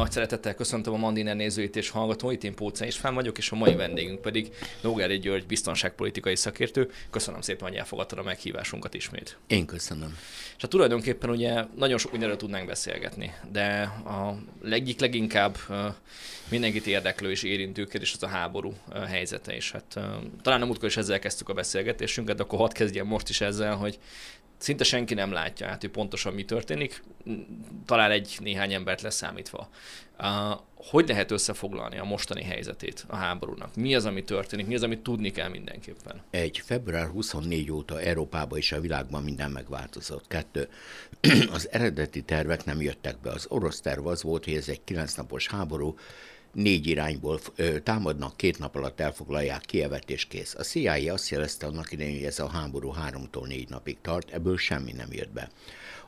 Nagy szeretettel köszöntöm a Mandiner nézőit és hallgatóit, én Póca István vagyok, és a mai vendégünk pedig Nógári György, biztonságpolitikai szakértő. Köszönöm szépen, hogy elfogadtad a meghívásunkat ismét. Én köszönöm. És hát tulajdonképpen ugye nagyon sok mindenről tudnánk beszélgetni, de a egyik leginkább mindenkit érdeklő és érintő kérdés az a háború helyzete, és hát talán nem múltkor is ezzel kezdtük a beszélgetésünket, de akkor hadd kezdjem most is ezzel, hogy szinte senki nem látja át, hogy pontosan mi történik, talán egy néhány embert leszámítva. Uh, hogy lehet összefoglalni a mostani helyzetét a háborúnak? Mi az, ami történik? Mi az, amit tudni kell mindenképpen? Egy, február 24 óta Európában és a világban minden megváltozott. Kettő, az eredeti tervek nem jöttek be. Az orosz terv az volt, hogy ez egy kilenc napos háború, négy irányból ö, támadnak, két nap alatt elfoglalják Kievet és kész. A CIA azt jelezte annak idején, hogy ez a háború háromtól négy napig tart, ebből semmi nem jött be.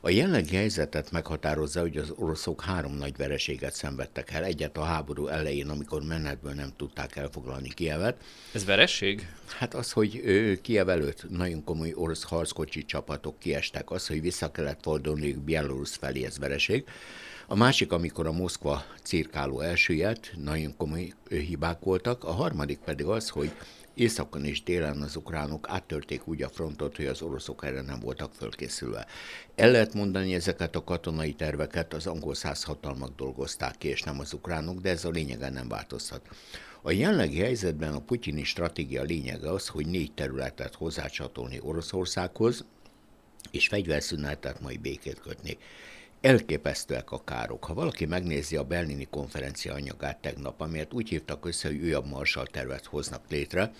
A jelenlegi helyzetet meghatározza, hogy az oroszok három nagy vereséget szenvedtek el. Egyet a háború elején, amikor menetből nem tudták elfoglalni Kievet. Ez vereség? Hát az, hogy ő, Kiev előtt nagyon komoly orosz harckocsi csapatok kiestek, az, hogy vissza kellett fordulniuk Belarus felé, ez vereség. A másik, amikor a Moszkva cirkáló elsüllyedt, nagyon komoly hibák voltak. A harmadik pedig az, hogy északon és délen az ukránok áttörték úgy a frontot, hogy az oroszok erre nem voltak fölkészülve. El lehet mondani, ezeket a katonai terveket az angol száz hatalmak dolgozták ki, és nem az ukránok, de ez a lényegen nem változhat. A jelenlegi helyzetben a putyini stratégia lényege az, hogy négy területet hozzácsatolni Oroszországhoz, és fegyverszünetet, majd békét kötni elképesztőek a károk. Ha valaki megnézi a berlini konferencia anyagát tegnap, amelyet úgy hívtak össze, hogy újabb marsal tervet hoznak létre,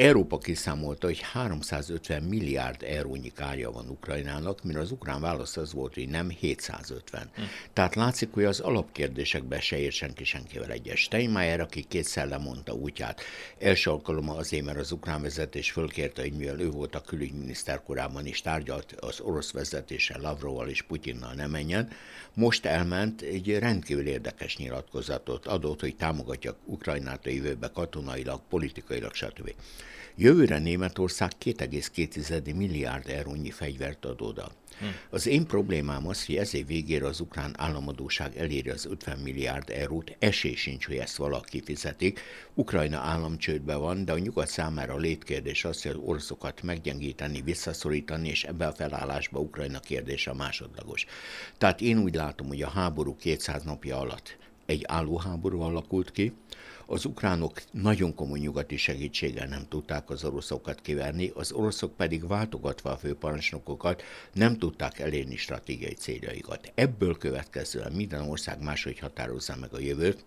Európa kiszámolta, hogy 350 milliárd eurónyi kárja van Ukrajnának, mire az ukrán válasz az volt, hogy nem 750. Hm. Tehát látszik, hogy az alapkérdésekben se ér senki senkivel egyes. Steinmeier, aki kétszer lemondta útját, első alkalommal azért, mert az ukrán vezetés fölkérte, hogy mivel ő volt a külügyminiszter korábban is tárgyalt az orosz vezetéssel, Lavroval és Putyinnal nem menjen, most elment egy rendkívül érdekes nyilatkozatot adott, hogy támogatja Ukrajnát a jövőbe katonailag, politikailag, stb. Jövőre Németország 2,2 milliárd eurónyi fegyvert ad oda. Hm. Az én problémám az, hogy ezért végére az ukrán államadóság eléri az 50 milliárd eurót, esély sincs, hogy ezt valaki fizetik. Ukrajna államcsődben van, de a nyugat számára a létkérdés az, hogy az oroszokat meggyengíteni, visszaszorítani, és ebbe a felállásba Ukrajna kérdése másodlagos. Tehát én úgy látom, hogy a háború 200 napja alatt egy állóháború alakult ki, az ukránok nagyon komoly nyugati segítséggel nem tudták az oroszokat kiverni, az oroszok pedig váltogatva a főparancsnokokat nem tudták elérni stratégiai céljaikat. Ebből következően minden ország máshogy határozza meg a jövőt,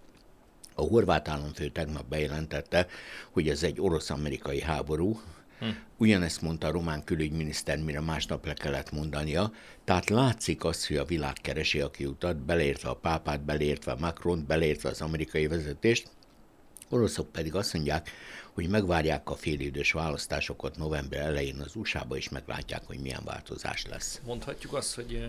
a horvát államfő tegnap bejelentette, hogy ez egy orosz-amerikai háború, Hm. Ugyanezt mondta a román külügyminiszter, mire másnap le kellett mondania. Tehát látszik az, hogy a világ keresi a kiutat, beleértve a pápát, beleértve Macron, beleértve az amerikai vezetést, oroszok pedig azt mondják, hogy megvárják a félidős választásokat november elején az USA-ba, és meglátják, hogy milyen változás lesz. Mondhatjuk azt, hogy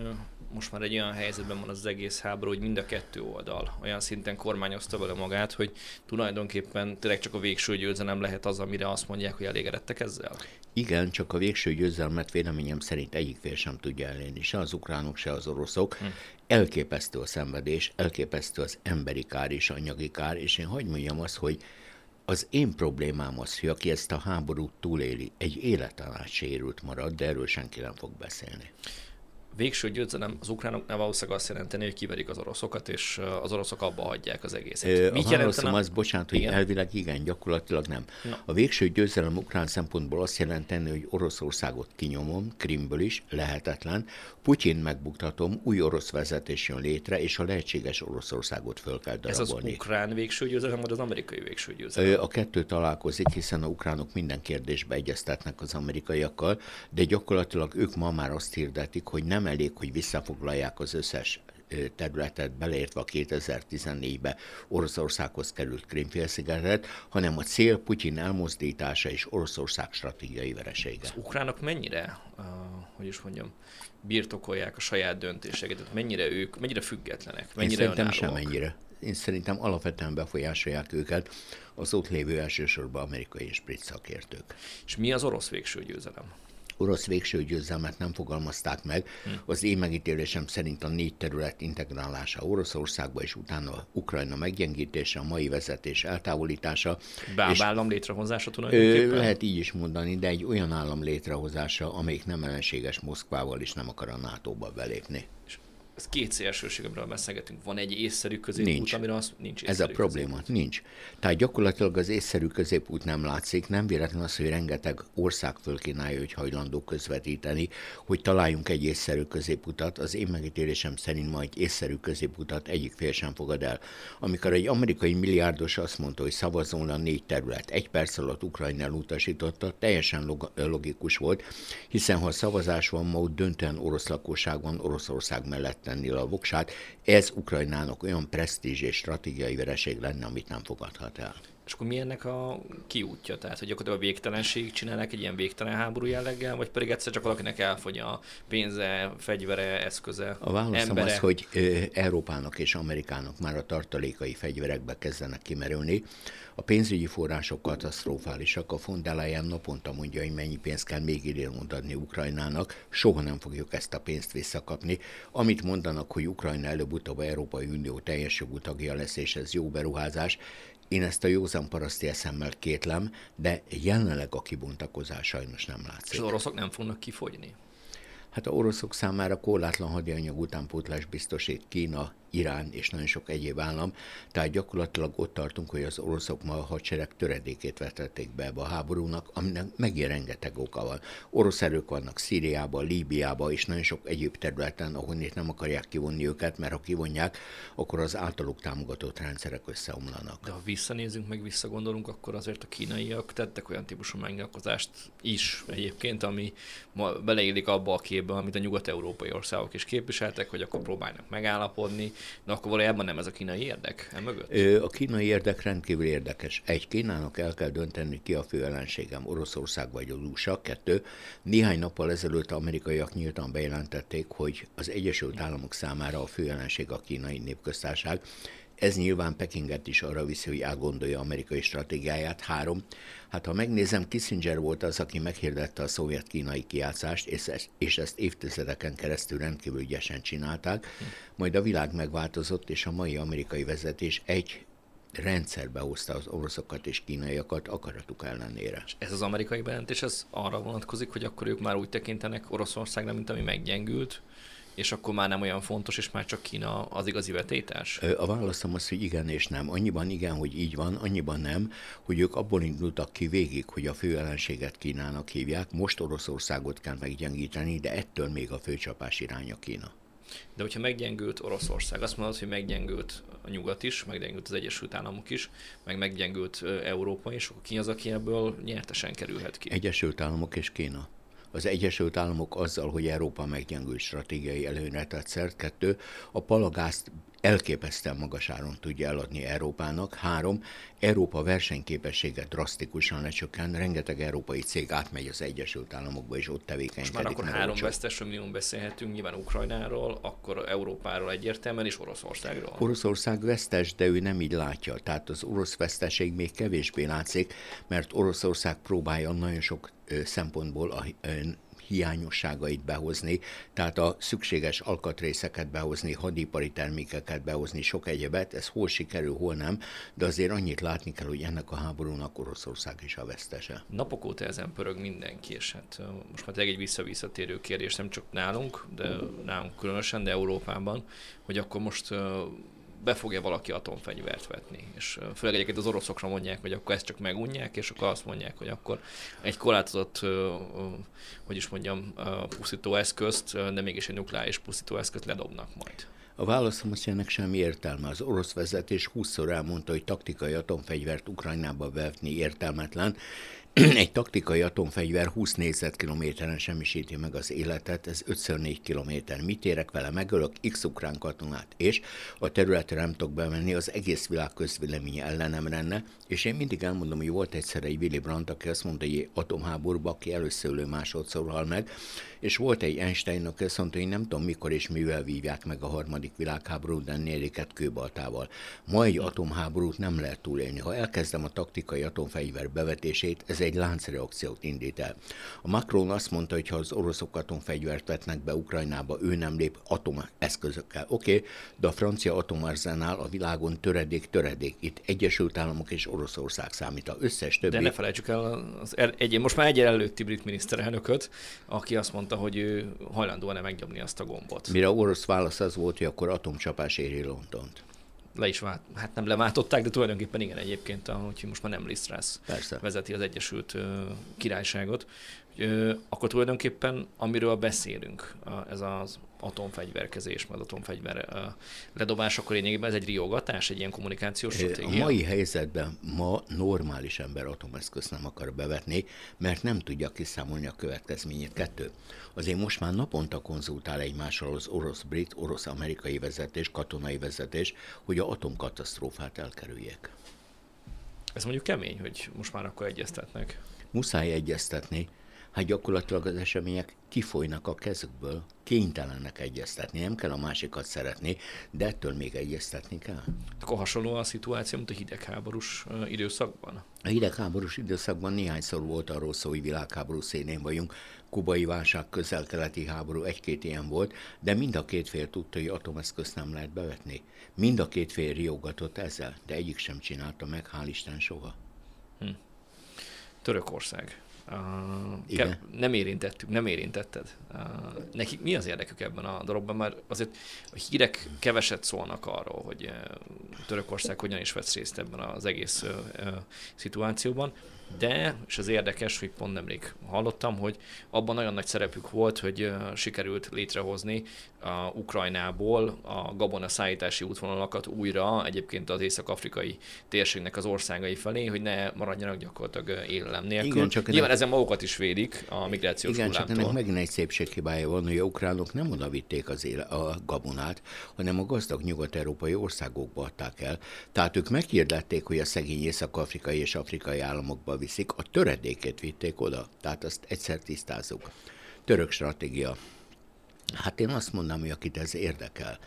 most már egy olyan helyzetben van az egész háború, hogy mind a kettő oldal olyan szinten kormányozta vele magát, hogy tulajdonképpen tényleg csak a végső győzelem lehet az, amire azt mondják, hogy elégedettek ezzel? Igen, csak a végső győzelmet véleményem szerint egyik fél sem tudja elérni, se az ukránok, se az oroszok. Hm. Elképesztő a szenvedés, elképesztő az emberi kár és anyagi kár, és én hagyd mondjam azt, hogy az én problémám az, hogy aki ezt a háborút túléli, egy életen át sérült marad, de erről senki nem fog beszélni végső győzelem az ukránoknál valószínűleg azt jelenteni, hogy kiverik az oroszokat, és az oroszok abba hagyják az egészet. Mit a jelentene? az, bocsánat, hogy igen? elvileg igen, gyakorlatilag nem. Na. A végső győzelem ukrán szempontból azt jelenteni, hogy Oroszországot kinyomom, Krimből is, lehetetlen, Putyin megbuktatom, új orosz vezetés jön létre, és a lehetséges Oroszországot föl kell darabolni. Ez az ukrán végső győzelem, vagy az amerikai végső győzelem? A kettő találkozik, hiszen a ukránok minden kérdésbe egyeztetnek az amerikaiakkal, de gyakorlatilag ők ma már azt hirdetik, hogy nem elég, hogy visszafoglalják az összes területet, beleértve a 2014-ben Oroszországhoz került Krimfélszigetet, hanem a cél Putyin elmozdítása és Oroszország stratégiai veresége. Az ukránok mennyire, uh, hogy is mondjam, birtokolják a saját döntéseket, mennyire ők, mennyire függetlenek, mennyire Én szerintem semennyire. Én szerintem alapvetően befolyásolják őket az ott lévő elsősorban amerikai és brit szakértők. És mi az orosz végső győzelem? Orosz végső győzelmet nem fogalmazták meg. Az én megítélésem szerint a négy terület integrálása Oroszországba, és utána Ukrajna meggyengítése, a mai vezetés eltávolítása. Bábállam létrehozása tulajdonképpen? Lehet így is mondani, de egy olyan állam létrehozása, amelyik nem ellenséges Moszkvával, és nem akar a NATO-ba belépni. És ez két szélsőség, amiről beszélgetünk. Van egy észszerű középút, nincs. amire az nincs Ez a probléma, középút. nincs. Tehát gyakorlatilag az észszerű középút nem látszik, nem véletlen az, hogy rengeteg ország fölkínálja, hogy hajlandó közvetíteni, hogy találjunk egy észszerű középutat. Az én megítélésem szerint majd észszerű középutat egyik fél sem fogad el. Amikor egy amerikai milliárdos azt mondta, hogy szavazzon a négy terület, egy perc alatt Ukrajna elutasította, teljesen log- logikus volt, hiszen ha szavazás van, ma ott döntően orosz lakosság van Oroszország mellett tenni a voksát, ez Ukrajnának olyan presztízs és stratégiai vereség lenne, amit nem fogadhat el. És akkor mi ennek a kiútja? Tehát, hogy gyakorlatilag a végtelenség csinálnak egy ilyen végtelen háború jelleggel, vagy pedig egyszer csak valakinek elfogy a pénze, fegyvere, eszköze, A válaszom embere? az, hogy Európának és Amerikának már a tartalékai fegyverekbe kezdenek kimerülni. A pénzügyi források katasztrofálisak. A von der Leyen naponta mondja, hogy mennyi pénzt kell még idén adni Ukrajnának. Soha nem fogjuk ezt a pénzt visszakapni. Amit mondanak, hogy Ukrajna előbb-utóbb Európai Unió teljes jogú tagja lesz, és ez jó beruházás, én ezt a józan paraszti eszemmel kétlem, de jelenleg a kibontakozás sajnos nem látszik. És az oroszok nem fognak kifogyni? Hát a oroszok számára korlátlan hadianyag utánpótlás biztosít Kína, Irán és nagyon sok egyéb állam, tehát gyakorlatilag ott tartunk, hogy az oroszok ma a hadsereg töredékét vetették be ebbe a háborúnak, aminek megint rengeteg oka van. Orosz erők vannak Szíriában, Líbiában és nagyon sok egyéb területen, ahol itt nem akarják kivonni őket, mert ha kivonják, akkor az általuk támogatott rendszerek összeomlanak. De ha visszanézünk, meg visszagondolunk, akkor azért a kínaiak tettek olyan típusú megnyilatkozást is egyébként, ami beleillik abba a képbe, amit a nyugat-európai országok is képviseltek, hogy akkor próbálnak megállapodni, de akkor valójában nem ez a kínai érdek e mögött? A kínai érdek rendkívül érdekes. Egy, Kínának el kell dönteni ki a fő ellenségem, Oroszország vagy az USA. Kettő, néhány nappal ezelőtt amerikaiak nyíltan bejelentették, hogy az Egyesült Államok számára a fő ellenség a kínai népköztárság, ez nyilván Pekinget is arra viszi, hogy elgondolja amerikai stratégiáját. Három, hát ha megnézem, Kissinger volt az, aki meghirdette a szovjet-kínai kiátszást, és ezt, és ezt évtizedeken keresztül rendkívül ügyesen csinálták. Majd a világ megváltozott, és a mai amerikai vezetés egy rendszerbe hozta az oroszokat és kínaiakat akaratuk ellenére. És ez az amerikai bejelentés, ez arra vonatkozik, hogy akkor ők már úgy tekintenek Oroszországra, mint ami meggyengült, és akkor már nem olyan fontos, és már csak Kína az igazi vetétás? A válaszom az, hogy igen és nem. Annyiban igen, hogy így van, annyiban nem, hogy ők abból indultak ki végig, hogy a fő ellenséget Kínának hívják, most Oroszországot kell meggyengíteni, de ettől még a főcsapás iránya Kína. De hogyha meggyengült Oroszország, azt mondod, hogy meggyengült a nyugat is, meggyengült az Egyesült Államok is, meg meggyengült Európa is, akkor ki az, aki ebből nyertesen kerülhet ki? Egyesült Államok és Kína az Egyesült Államok azzal, hogy Európa meggyengült stratégiai előnyre tett szert, kettő, a palagázt elképesztően magas áron tudja eladni Európának. Három, Európa versenyképessége drasztikusan lecsökken, rengeteg európai cég átmegy az Egyesült Államokba, és ott tevékenykedik. És már akkor három vesztes minimum beszélhetünk, nyilván Ukrajnáról, akkor Európáról egyértelműen, és Oroszországról. Oroszország vesztes, de ő nem így látja. Tehát az orosz veszteség még kevésbé látszik, mert Oroszország próbálja nagyon sok szempontból a hiányosságait behozni, tehát a szükséges alkatrészeket behozni, hadipari termékeket behozni, sok egyebet, ez hol sikerül, hol nem, de azért annyit látni kell, hogy ennek a háborúnak Oroszország is a vesztese. Napok óta ezen pörög mindenki, és hát most már egy visszavisszatérő kérdés, nem csak nálunk, de nálunk különösen, de Európában, hogy akkor most be fogja valaki atomfegyvert vetni. És főleg egyébként az oroszokra mondják, hogy akkor ezt csak megunják, és akkor azt mondják, hogy akkor egy korlátozott, hogy is mondjam, pusztító eszközt, de mégis egy nukleáris pusztító eszközt ledobnak majd. A válaszom az, ennek semmi értelme. Az orosz vezetés 20-szor elmondta, hogy taktikai atomfegyvert Ukrajnába vetni értelmetlen, egy taktikai atomfegyver 20 négyzetkilométeren semmisíti meg az életet, ez 5x4 kilométer. Mit érek vele? Megölök x ukrán katonát, és a területre nem tudok bemenni, az egész világ közvéleménye ellenem lenne, és én mindig elmondom, hogy volt egyszer egy Willy Brandt, aki azt mondta, hogy atomháborúban, aki először másodszor hal meg, és volt egy Einstein, aki azt mondta, hogy nem tudom mikor és mivel vívják meg a harmadik világháborút, de négyiket kőbaltával. Ma egy atomháborút nem lehet túlélni. Ha elkezdem a taktikai atomfegyver bevetését, ez egy láncreakciót indít el. A Macron azt mondta, hogy ha az oroszok atomfegyvert vetnek be Ukrajnába, ő nem lép atomeszközökkel. Oké, okay, de a francia atomarzenál a világon töredék, töredék. Itt Egyesült Államok és Oroszország számít. A összes többi... De ne felejtsük el az egy, most már egy előtti brit miniszterelnököt, aki azt mondta, hogy ő hajlandó-e megnyomni azt a gombot. Mire a orosz válasz az volt, hogy akkor atomcsapás éri Londont le is vált, hát nem leváltották, de tulajdonképpen igen egyébként, hogy most már nem Lisztrász vezeti az Egyesült Királyságot. Akkor tulajdonképpen, amiről beszélünk, ez az atomfegyverkezés, meg atomfegyver ledobás, akkor lényegében ez egy riogatás, egy ilyen kommunikációs stratégia? A mai helyzetben ma normális ember atomeszközt nem akar bevetni, mert nem tudja kiszámolni a következményét. Kettő. Azért most már naponta konzultál egymással az orosz-brit, orosz-amerikai vezetés, katonai vezetés, hogy a atomkatasztrófát elkerüljék. Ez mondjuk kemény, hogy most már akkor egyeztetnek. Muszáj egyeztetni, hát gyakorlatilag az események kifolynak a kezükből, kénytelenek egyeztetni, nem kell a másikat szeretni, de ettől még egyeztetni kell. Akkor hasonló a szituáció, mint a hidegháborús időszakban? A hidegháborús időszakban néhányszor volt arról szó, hogy világháború szénén vagyunk, kubai válság, közel-keleti háború, egy-két ilyen volt, de mind a két fél tudta, hogy atomeszközt nem lehet bevetni. Mind a két fél riogatott ezzel, de egyik sem csinálta meg, hál' Isten soha. Hm. Törökország. Uh, ke- nem érintettük, nem érintetted. Uh, nekik mi az érdekük ebben a dologban? Mert azért a hírek keveset szólnak arról, hogy uh, Törökország hogyan is vesz részt ebben az egész uh, uh, szituációban de, és az érdekes, hogy pont nemrég hallottam, hogy abban nagyon nagy szerepük volt, hogy sikerült létrehozni a Ukrajnából a gabona szállítási útvonalakat újra egyébként az észak-afrikai térségnek az országai felé, hogy ne maradjanak gyakorlatilag élelem nélkül. Igen, csak Nyilván. Ezen magukat is védik a migrációs Igen, hullámtól. csak ennek megint egy szépséghibája van, hogy a ukránok nem oda vitték az éle, a gabonát, hanem a gazdag nyugat-európai országokba adták el. Tehát ők meghirdették, hogy a szegény észak-afrikai és afrikai államokba viszik, a töredékét vitték oda. Tehát azt egyszer tisztázunk. Török stratégia. Hát én azt mondom, hogy akit ez érdekel,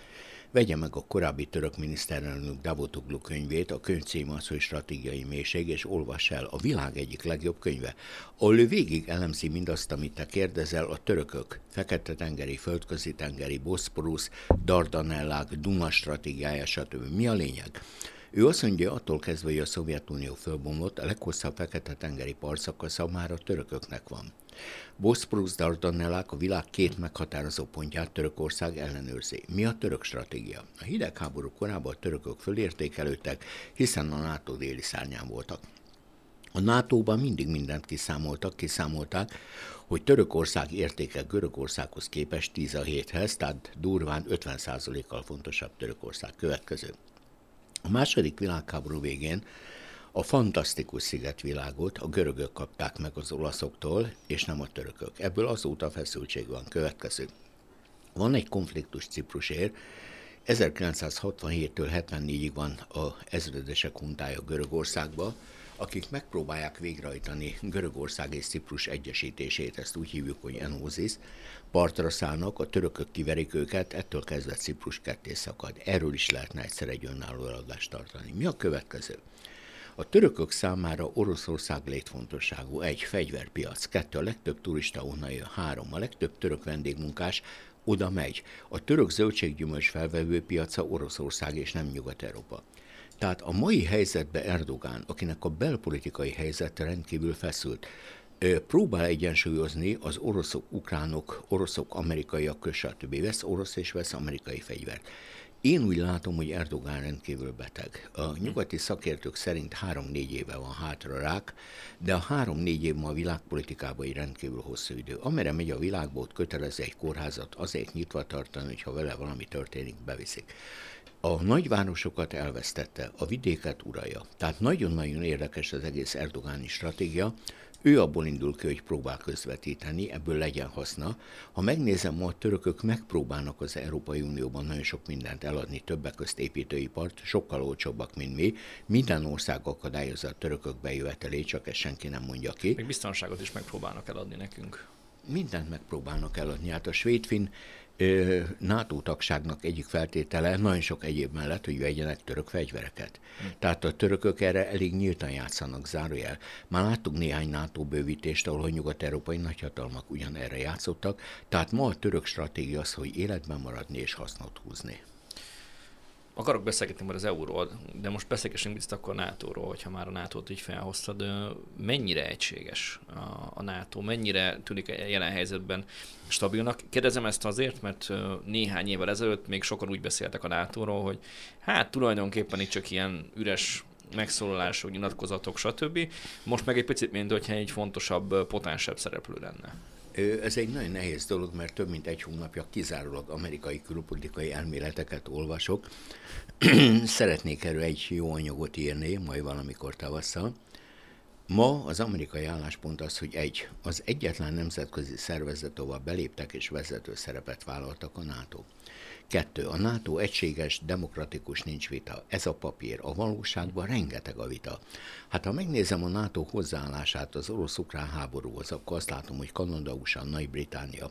vegye meg a korábbi török miniszterelnök Davutoglu könyvét, a könyv cím az, hogy stratégiai mélység, és olvass el a világ egyik legjobb könyve, ahol ő végig elemzi mindazt, amit te kérdezel, a törökök, Fekete-tengeri, Földközi-tengeri, Boszporusz, Dardanellák, Duma stratégiája, stb. Mi a lényeg? Ő azt mondja, attól kezdve, hogy a Szovjetunió fölbomlott, a leghosszabb Fekete-tengeri partszakasza már a törököknek van. Boszporusz Dardanellák a világ két meghatározó pontját Törökország ellenőrzi. Mi a török stratégia? A hidegháború korában a törökök fölértékelődtek, hiszen a NATO déli szárnyán voltak. A NATO-ban mindig mindent kiszámoltak, kiszámolták, hogy Törökország értéke Görögországhoz képest 10 a 7-hez, tehát durván 50%-kal fontosabb Törökország következő. A második világháború végén a fantasztikus szigetvilágot a görögök kapták meg az olaszoktól, és nem a törökök. Ebből azóta feszültség van. Következő. Van egy konfliktus Ciprusért, 1967-től 74-ig van a ezredesek huntája Görögországba, akik megpróbálják végrehajtani Görögország és Ciprus egyesítését, ezt úgy hívjuk, hogy enózis, partra szállnak, a törökök kiverik őket, ettől kezdve Ciprus ketté szakad. Erről is lehetne egyszer egy önálló eladást tartani. Mi a következő? A törökök számára Oroszország létfontosságú. Egy, fegyverpiac. Kettő, a legtöbb turista onnan jön. Három, a legtöbb török vendégmunkás oda megy. A török zöldséggyümölcs felvevő piaca Oroszország és nem Nyugat-Európa. Tehát a mai helyzetben Erdogán, akinek a belpolitikai helyzet rendkívül feszült, próbál egyensúlyozni az oroszok, ukránok, oroszok, amerikaiak, stb. Vesz orosz és vesz amerikai fegyvert. Én úgy látom, hogy Erdogán rendkívül beteg. A nyugati szakértők szerint három-négy éve van hátra rák, de a három-négy év ma a világpolitikában egy rendkívül hosszú idő. Amire megy a világból, ott kötelez egy kórházat azért nyitva tartani, hogyha vele valami történik, beviszik. A nagyvárosokat elvesztette, a vidéket uralja. Tehát nagyon-nagyon érdekes az egész Erdogáni stratégia, ő abból indul ki, hogy próbál közvetíteni, ebből legyen haszna. Ha megnézem, ma a törökök megpróbálnak az Európai Unióban nagyon sok mindent eladni, többek közt építőipart, sokkal olcsóbbak, mint mi. Minden ország akadályozza a törökök bejövetelét, csak ezt senki nem mondja ki. Még biztonságot is megpróbálnak eladni nekünk. Mindent megpróbálnak eladni. Hát a svédfin NATO tagságnak egyik feltétele nagyon sok egyéb mellett, hogy vegyenek török fegyvereket. Tehát a törökök erre elég nyíltan játszanak, zárójel. Már láttuk néhány NATO bővítést, ahol a nyugat-európai nagyhatalmak ugyan erre játszottak, tehát ma a török stratégia az, hogy életben maradni és hasznot húzni akarok beszélgetni már az euróról, de most beszélgessünk itt akkor a NATO-ról, hogyha már a NATO-t így felhoztad. Mennyire egységes a NATO, mennyire tűnik jelen helyzetben stabilnak? Kérdezem ezt azért, mert néhány évvel ezelőtt még sokan úgy beszéltek a NATO-ról, hogy hát tulajdonképpen itt csak ilyen üres megszólalások, nyilatkozatok, stb. Most meg egy picit, mint hogyha egy fontosabb, potensebb szereplő lenne. Ez egy nagyon nehéz dolog, mert több mint egy hónapja kizárólag amerikai külpolitikai elméleteket olvasok. Szeretnék erről egy jó anyagot írni, majd valamikor tavasszal. Ma az amerikai álláspont az, hogy egy, az egyetlen nemzetközi szervezet, ahol beléptek és vezető szerepet vállaltak a NATO. Kettő, a NATO egységes, demokratikus, nincs vita. Ez a papír. A valóságban rengeteg a vita. Hát ha megnézem a NATO hozzáállását az orosz-ukrán háborúhoz, akkor azt látom, hogy Kanada, USA, Nagy-Británia,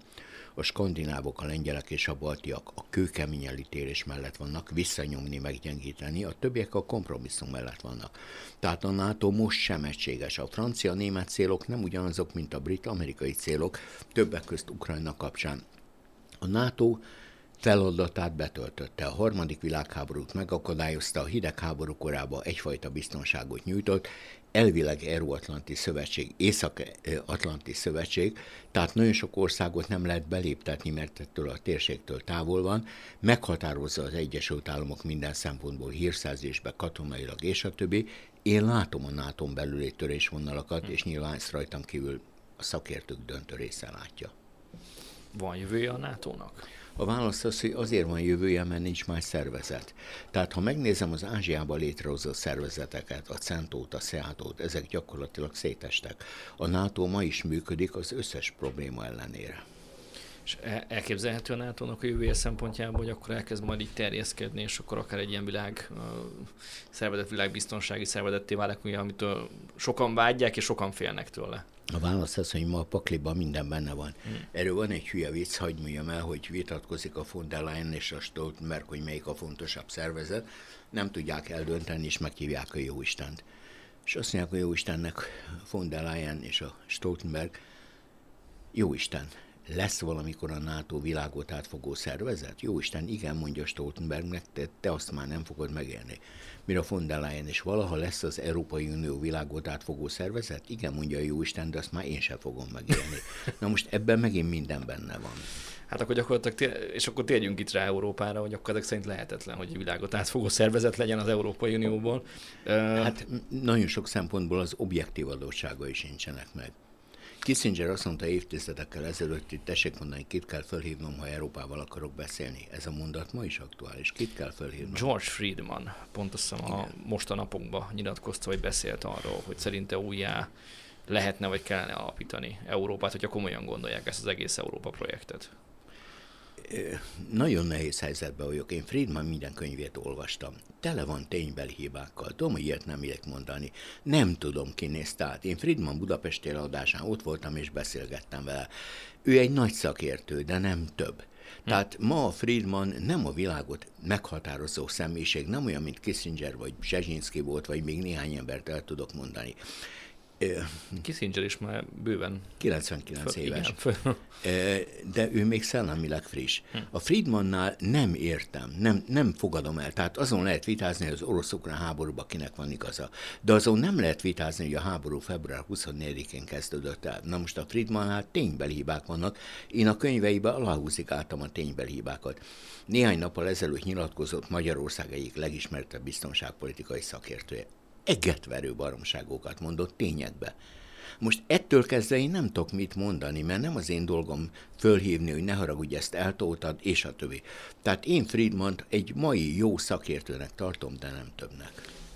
a skandinávok, a lengyelek és a baltiak a kőkemény elítélés mellett vannak, visszanyomni, meggyengíteni, a többiek a kompromisszum mellett vannak. Tehát a NATO most sem egységes. A francia-német célok nem ugyanazok, mint a brit-amerikai célok, többek közt Ukrajna kapcsán. A NATO feladatát betöltötte. A harmadik világháborút megakadályozta, a hidegháború korában egyfajta biztonságot nyújtott, elvileg Euróatlanti Szövetség, Észak-Atlanti Szövetség, tehát nagyon sok országot nem lehet beléptetni, mert ettől a térségtől távol van, meghatározza az Egyesült Államok minden szempontból hírszerzésbe, katonailag és a többi. Én látom a nato belüli törésvonalakat, és nyilván ezt rajtam kívül a szakértők döntő része látja. Van jövője a NATO-nak? A válasz az, hogy azért van jövője, mert nincs más szervezet. Tehát ha megnézem az Ázsiában létrehozott szervezeteket, a Centót, a Szeátót, ezek gyakorlatilag szétestek. A NATO ma is működik az összes probléma ellenére. És e- elképzelhető a nato a jövője szempontjából, hogy akkor elkezd majd így terjeszkedni, és akkor akár egy ilyen világ szervezet, világbiztonsági szervezetté válik, amitől sokan vágyják, és sokan félnek tőle. A válasz az, hogy ma a pakliban minden benne van. Hmm. Erről van egy hülye vicc, hagyd mondjam el, hogy vitatkozik a von der Leyen és a Stoltenberg, hogy melyik a fontosabb szervezet. Nem tudják eldönteni, és meghívják a Jóistent. És azt mondják a Jóistennek von der Leyen és a Stoltenberg, Jóisten, lesz valamikor a NATO világot átfogó szervezet? Jó Isten, igen, mondja Stoltenbergnek, te, te azt már nem fogod megélni. Mire von der Leyen, és valaha lesz az Európai Unió világot átfogó szervezet? Igen, mondja a jó Isten, de azt már én sem fogom megélni. Na most ebben megint minden benne van. Hát akkor gyakorlatilag, és akkor térjünk itt rá Európára, hogy akkor ezek szerint lehetetlen, hogy egy világot átfogó szervezet legyen az Európai Unióból. Hát nagyon sok szempontból az objektív adottságai sincsenek meg. Kissinger azt mondta évtizedekkel ezelőtt, hogy tessék mondani, kit kell felhívnom, ha Európával akarok beszélni. Ez a mondat ma is aktuális. Kit kell felhívnom? George Friedman pontosan a mostanapokban nyilatkozta, hogy beszélt arról, hogy szerinte újjá lehetne vagy kellene alapítani Európát, hogyha komolyan gondolják ezt az egész Európa projektet nagyon nehéz helyzetben vagyok. Én Friedman minden könyvét olvastam. Tele van ténybeli hibákkal. Tudom, hogy ilyet nem ilyet mondani. Nem tudom, ki nézte át. Én Friedman Budapesti eladásán ott voltam és beszélgettem vele. Ő egy nagy szakértő, de nem több. Tehát ma a Friedman nem a világot meghatározó személyiség, nem olyan, mint Kissinger vagy Zsezsinszki volt, vagy még néhány embert el tudok mondani. Kissinger is már bőven 99 föl, éves. Igen, föl. De ő még szellemileg friss. Hm. A Friedmannál nem értem, nem, nem fogadom el. Tehát azon lehet vitázni, hogy az orosz-ukrán háborúban kinek van igaza. De azon nem lehet vitázni, hogy a háború február 24-én kezdődött el. Na most a Friedmannál ténybeli hibák vannak. Én a könyveiben aláhúzikáltam a ténybeli hibákat. Néhány nappal ezelőtt nyilatkozott Magyarország egyik legismertebb biztonságpolitikai szakértője egetverő baromságokat mondott tényekbe. Most ettől kezdve én nem tudok mit mondani, mert nem az én dolgom fölhívni, hogy ne haragudj, ezt eltoltad, és a többi. Tehát én Friedman egy mai jó szakértőnek tartom, de nem többnek.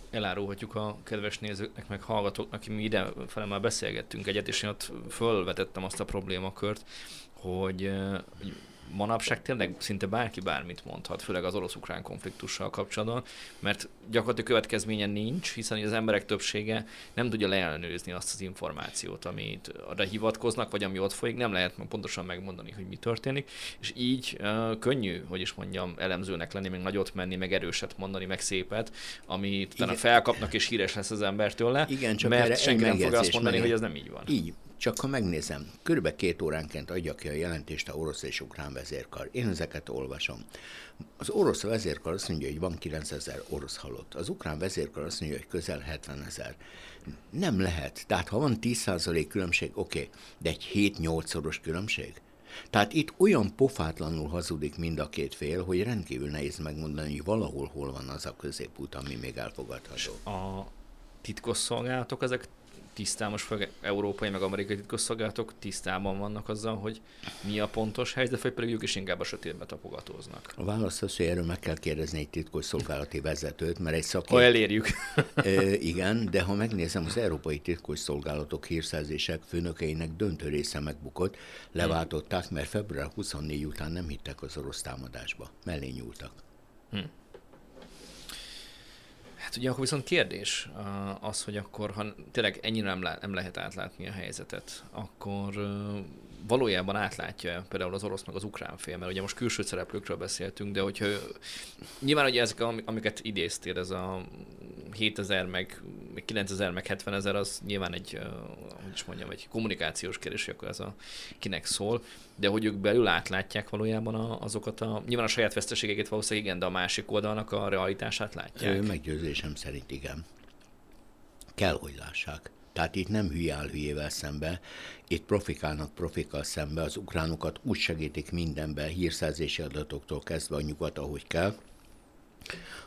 Elárulhatjuk a kedves nézőknek, meg hallgatóknak, mi ide fele már beszélgettünk egyet, és én ott fölvetettem azt a problémakört, hogy, hogy manapság tényleg szinte bárki bármit mondhat, főleg az orosz-ukrán konfliktussal kapcsolatban, mert gyakorlatilag következménye nincs, hiszen az emberek többsége nem tudja leellenőrizni azt az információt, amit arra hivatkoznak, vagy ami ott folyik, nem lehet pontosan megmondani, hogy mi történik, és így uh, könnyű, hogy is mondjam, elemzőnek lenni, meg nagyot menni, meg erőset mondani, meg szépet, amit utána felkapnak, és híres lesz az ember tőle, Igen, csak mert senki nem fogja azt mondani, meg- hogy ez nem így van. Így, csak ha megnézem, körülbelül két óránként adja ki a jelentést a orosz és ukrán vezérkar. Én ezeket olvasom. Az orosz vezérkar azt mondja, hogy van 9000 orosz halott. Az ukrán vezérkar azt mondja, hogy közel 70 ezer. Nem lehet. Tehát ha van 10% különbség, oké, okay, de egy 7-8-szoros különbség? Tehát itt olyan pofátlanul hazudik mind a két fél, hogy rendkívül nehéz megmondani, hogy valahol hol van az a középút, ami még elfogadható. a titkosszolgálatok, ezek tisztán, most főleg európai meg amerikai titkosszolgálatok tisztában vannak azzal, hogy mi a pontos helyzet, vagy pedig ők is inkább a sötétbe tapogatóznak. A válasz az, hogy erről meg kell kérdezni egy titkos szolgálati vezetőt, mert egy Ha szakértő... elérjük. E, igen, de ha megnézem, az európai titkos szolgálatok hírszerzések főnökeinek döntő része megbukott, leváltották, mert február 24 után nem hittek az orosz támadásba. Mellé nyúltak. Hát ugye viszont kérdés az, hogy akkor, ha tényleg ennyire nem, lá- nem lehet átlátni a helyzetet, akkor valójában átlátja például az orosz meg az ukrán fél, mert ugye most külső szereplőkről beszéltünk, de hogyha nyilván ugye ezek, ami- amiket idéztél, ez a 7000 meg 9000 meg 70 ezer, az nyilván egy, hogy is mondjam, egy kommunikációs kérdés, akkor ez a kinek szól, de hogy ők belül átlátják valójában a, azokat a, nyilván a saját veszteségeket valószínűleg igen, de a másik oldalnak a realitását látják. Meggyőzésem szerint igen. Kell, hogy lássák. Tehát itt nem hülye áll hülyével szembe, itt profikálnak profikkal szembe, az ukránokat úgy segítik mindenben, hírszerzési adatoktól kezdve a nyugat, ahogy kell,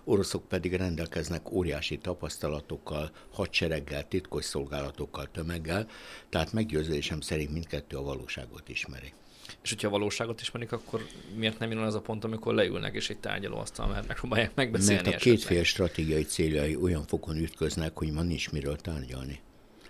Oroszok pedig rendelkeznek óriási tapasztalatokkal, hadsereggel, titkos szolgálatokkal, tömeggel, tehát meggyőződésem szerint mindkettő a valóságot ismeri. És hogyha a valóságot ismerik, akkor miért nem jön az a pont, amikor leülnek és egy tárgyalóasztal, mert megpróbálják megbeszélni Mert a esetleg? két fél stratégiai céljai olyan fokon ütköznek, hogy ma nincs miről tárgyalni.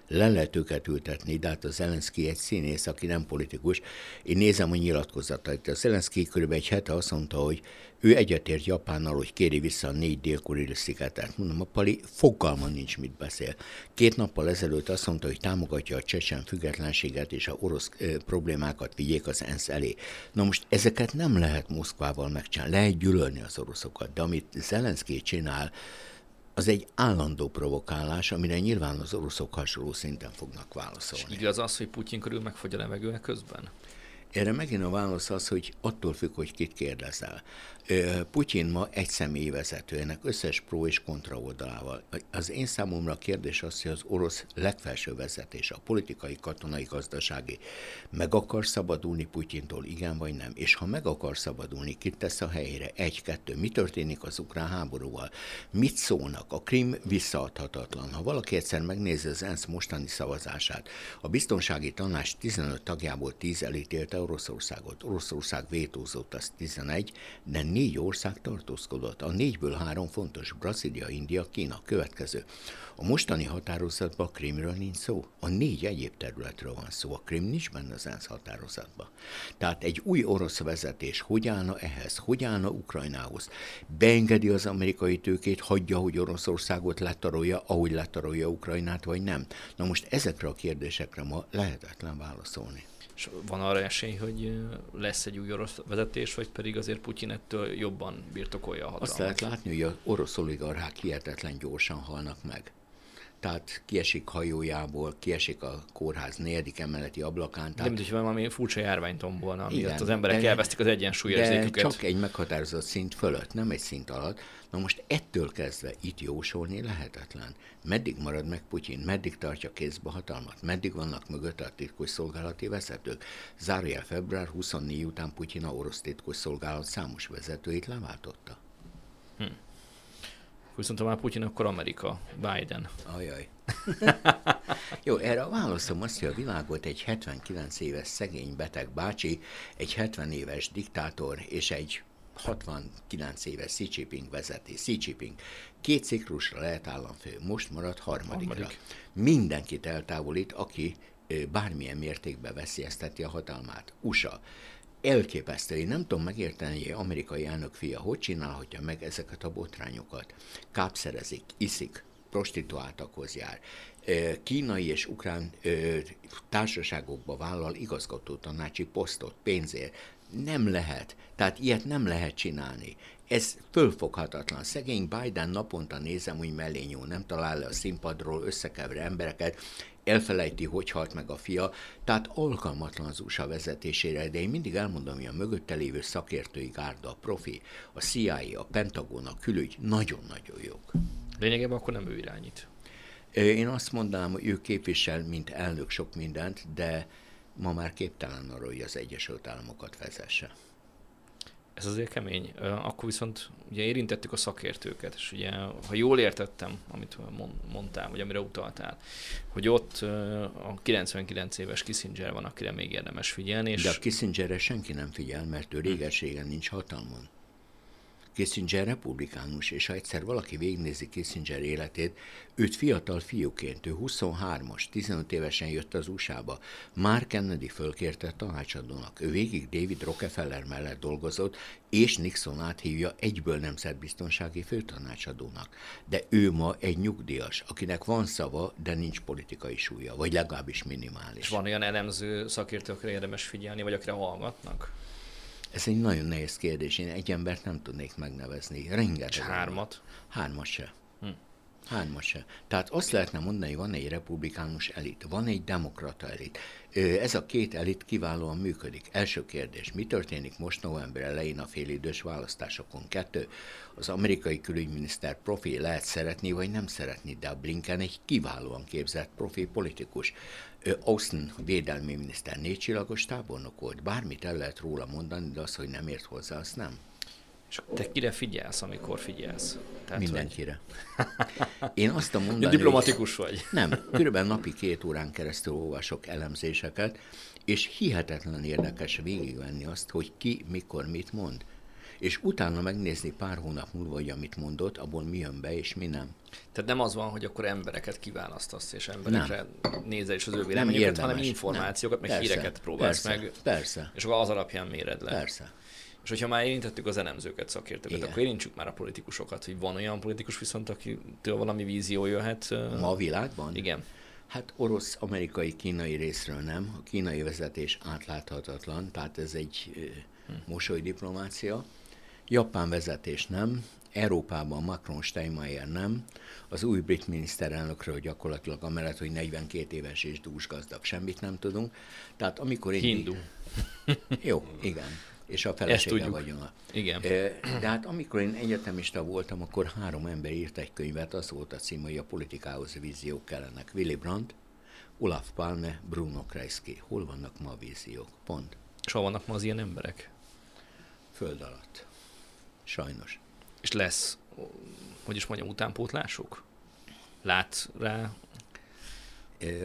Le lehet őket ültetni, de hát a Zelenszky egy színész, aki nem politikus. Én nézem a nyilatkozatait. A Zelenszky körülbelül egy hete azt mondta, hogy ő egyetért Japánnal, hogy kéri vissza a négy dél szigetet. Mondom, a Pali fogalma nincs, mit beszél. Két nappal ezelőtt azt mondta, hogy támogatja a csecsen függetlenséget és a orosz problémákat vigyék az ENSZ elé. Na most ezeket nem lehet Moszkvával megcsinálni. Lehet gyűlölni az oroszokat, de amit Zelenszky csinál, az egy állandó provokálás, amire nyilván az oroszok hasonló szinten fognak válaszolni. Igaz az, hogy Putyin körül megfogy a levegő közben? Erre megint a válasz az, hogy attól függ, hogy kit kérdezel. Putyin ma egy személyi vezető, ennek összes pró és kontra oldalával. Az én számomra a kérdés az, hogy az orosz legfelső vezetés, a politikai, katonai, gazdasági meg akar szabadulni Putyintól, igen vagy nem? És ha meg akar szabadulni, kit tesz a helyére? Egy-kettő. Mi történik az ukrán háborúval? Mit szólnak? A Krim visszaadhatatlan. Ha valaki egyszer megnézi az ENSZ mostani szavazását, a biztonsági tanács 15 tagjából 10 elítélte Oroszországot. Oroszország vétózott, az 11, de négy ország tartózkodott. A négyből három fontos, Brazília, India, Kína. Következő. A mostani határozatban a Krimről nincs szó. A négy egyéb területről van szó. A Krim nincs benne az ENSZ határozatban. Tehát egy új orosz vezetés hogy állna ehhez? Hogy állna Ukrajnához? Beengedi az amerikai tőkét, hagyja, hogy Oroszországot letarolja, ahogy letarolja Ukrajnát, vagy nem? Na most ezekre a kérdésekre ma lehetetlen válaszolni. És van arra esély, hogy lesz egy új orosz vezetés, vagy pedig azért Putyin ettől jobban birtokolja a hatalmat? Azt lehet látni, hogy az orosz oligarchák hihetetlen gyorsan halnak meg. Tehát kiesik hajójából, kiesik a kórház negyedik emeleti ablakán. De Tehát mint hogy valami furcsa járvány tombolna, Igen, miatt az emberek de- elvesztik az de egyensúlyérzéküket. csak egy meghatározott szint fölött, nem egy szint alatt. Na most ettől kezdve itt jósolni lehetetlen. Meddig marad meg Putyin, meddig tartja kézbe hatalmat, meddig vannak mögött a titkos szolgálati vezetők. Zárójel február 24 után Putyin a orosz titkos szolgálat számos vezetőit leváltotta. Viszont ha már Putyin, akkor Amerika, Biden. Ajaj. Jó, erre a válaszom az, hogy a világot egy 79 éves szegény beteg bácsi, egy 70 éves diktátor és egy 69 éves Xi Jinping vezeti. Xi Jinping. Két ciklusra lehet államfő, most marad harmadikra. Harmadik. Mindenkit eltávolít, aki bármilyen mértékben veszélyezteti a hatalmát. USA. Elképesztő. Én nem tudom megérteni, hogy amerikai elnök fia hogy csinálhatja meg ezeket a botrányokat. Kápszerezik, iszik, prostituáltakhoz jár. Kínai és ukrán társaságokba vállal igazgató tanácsi posztot pénzért. Nem lehet. Tehát ilyet nem lehet csinálni. Ez fölfoghatatlan. Szegény Biden naponta nézem, hogy mellé nyúl, nem talál le a színpadról, összekever embereket, elfelejti, hogy halt meg a fia, tehát alkalmatlan az USA vezetésére, de én mindig elmondom, hogy a mögötte lévő szakértői gárda, a profi, a CIA, a Pentagon, a külügy nagyon-nagyon jók. Lényegében akkor nem ő irányít. Én azt mondanám, hogy ő képvisel, mint elnök sok mindent, de ma már képtelen arra, hogy az Egyesült Államokat vezesse. Ez azért kemény. Akkor viszont ugye érintettük a szakértőket, és ugye, ha jól értettem, amit mondtál, vagy amire utaltál, hogy ott a 99 éves Kissinger van, akire még érdemes figyelni. És... De a Kissingerre senki nem figyel, mert ő réges-régen nincs hatalmon. Kissinger republikánus, és ha egyszer valaki végignézi Kissinger életét, őt fiatal fiúként, ő 23-as, 15 évesen jött az USA-ba. Már Kennedy fölkérte tanácsadónak. Ő végig David Rockefeller mellett dolgozott, és Nixon áthívja egyből nemzetbiztonsági főtanácsadónak. De ő ma egy nyugdíjas, akinek van szava, de nincs politikai súlya, vagy legalábbis minimális. És van olyan elemző szakértő, akire érdemes figyelni, vagy akire hallgatnak? Ez egy nagyon nehéz kérdés. Én egy embert nem tudnék megnevezni. Rengeteg. És hármat? Hármat se. Hm. Hármat se. Tehát azt lehetne mondani, hogy van egy republikánus elit, van egy demokrata elit. Ez a két elit kiválóan működik. Első kérdés, mi történik most november elején a félidős választásokon? Kettő, az amerikai külügyminiszter profi lehet szeretni vagy nem szeretni, de a Blinken egy kiválóan képzett profi politikus. Austin védelmi miniszter négy csillagos tábornok volt, bármit el lehet róla mondani, de az, hogy nem ért hozzá, azt nem. És te kire figyelsz, amikor figyelsz? Tehát Mindenkire. Vagy... Én azt a mondani, Diplomatikus vagy. Nem, körülbelül napi két órán keresztül olvasok elemzéseket, és hihetetlen érdekes végigvenni azt, hogy ki mikor mit mond és utána megnézni pár hónap múlva, hogy amit mondott, abból mi jön be, és mi nem. Tehát nem az van, hogy akkor embereket kiválasztasz, és emberekre nem. nézel, és az ő véleményüket, hanem információkat, nem. meg persze, híreket próbálsz persze, meg. Persze. És akkor az alapján méred le. Persze. És hogyha már érintettük az elemzőket, szakértőket, Igen. akkor érintsük már a politikusokat, hogy van olyan politikus viszont, akitől valami vízió jöhet. Ma a világban? Igen. Hát orosz, amerikai, kínai részről nem. A kínai vezetés átláthatatlan, tehát ez egy hm. mosolydiplomácia. Japán vezetés nem, Európában Macron Steinmeier nem, az új brit miniszterelnökről gyakorlatilag amellett, hogy 42 éves és dús gazdag, semmit nem tudunk. Tehát amikor én... Hindu. Jó, igen. És a felesége vagyunk. Igen. De hát amikor én egyetemista voltam, akkor három ember írt egy könyvet, az volt a cím, hogy a politikához víziók kellenek. Willy Brandt, Olaf Palme, Bruno Kreisky. Hol vannak ma a víziók? Pont. És hol vannak ma az ilyen emberek? Föld alatt. Sajnos. És lesz, hogy is mondjam, utánpótlásuk? Lát rá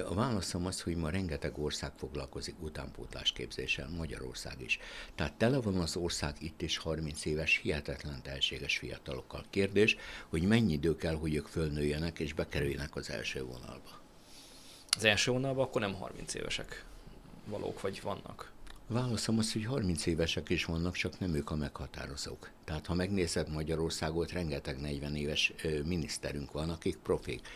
a válaszom az, hogy ma rengeteg ország foglalkozik utánpótlás képzéssel, Magyarország is. Tehát tele van az ország itt is 30 éves, hihetetlen tehetséges fiatalokkal. Kérdés, hogy mennyi idő kell, hogy ők fölnőjenek és bekerüljenek az első vonalba. Az első vonalba akkor nem 30 évesek valók vagy vannak? Válaszom az, hogy 30 évesek is vannak, csak nem ők a meghatározók. Tehát ha megnézed Magyarországot, rengeteg 40 éves miniszterünk van, akik profik.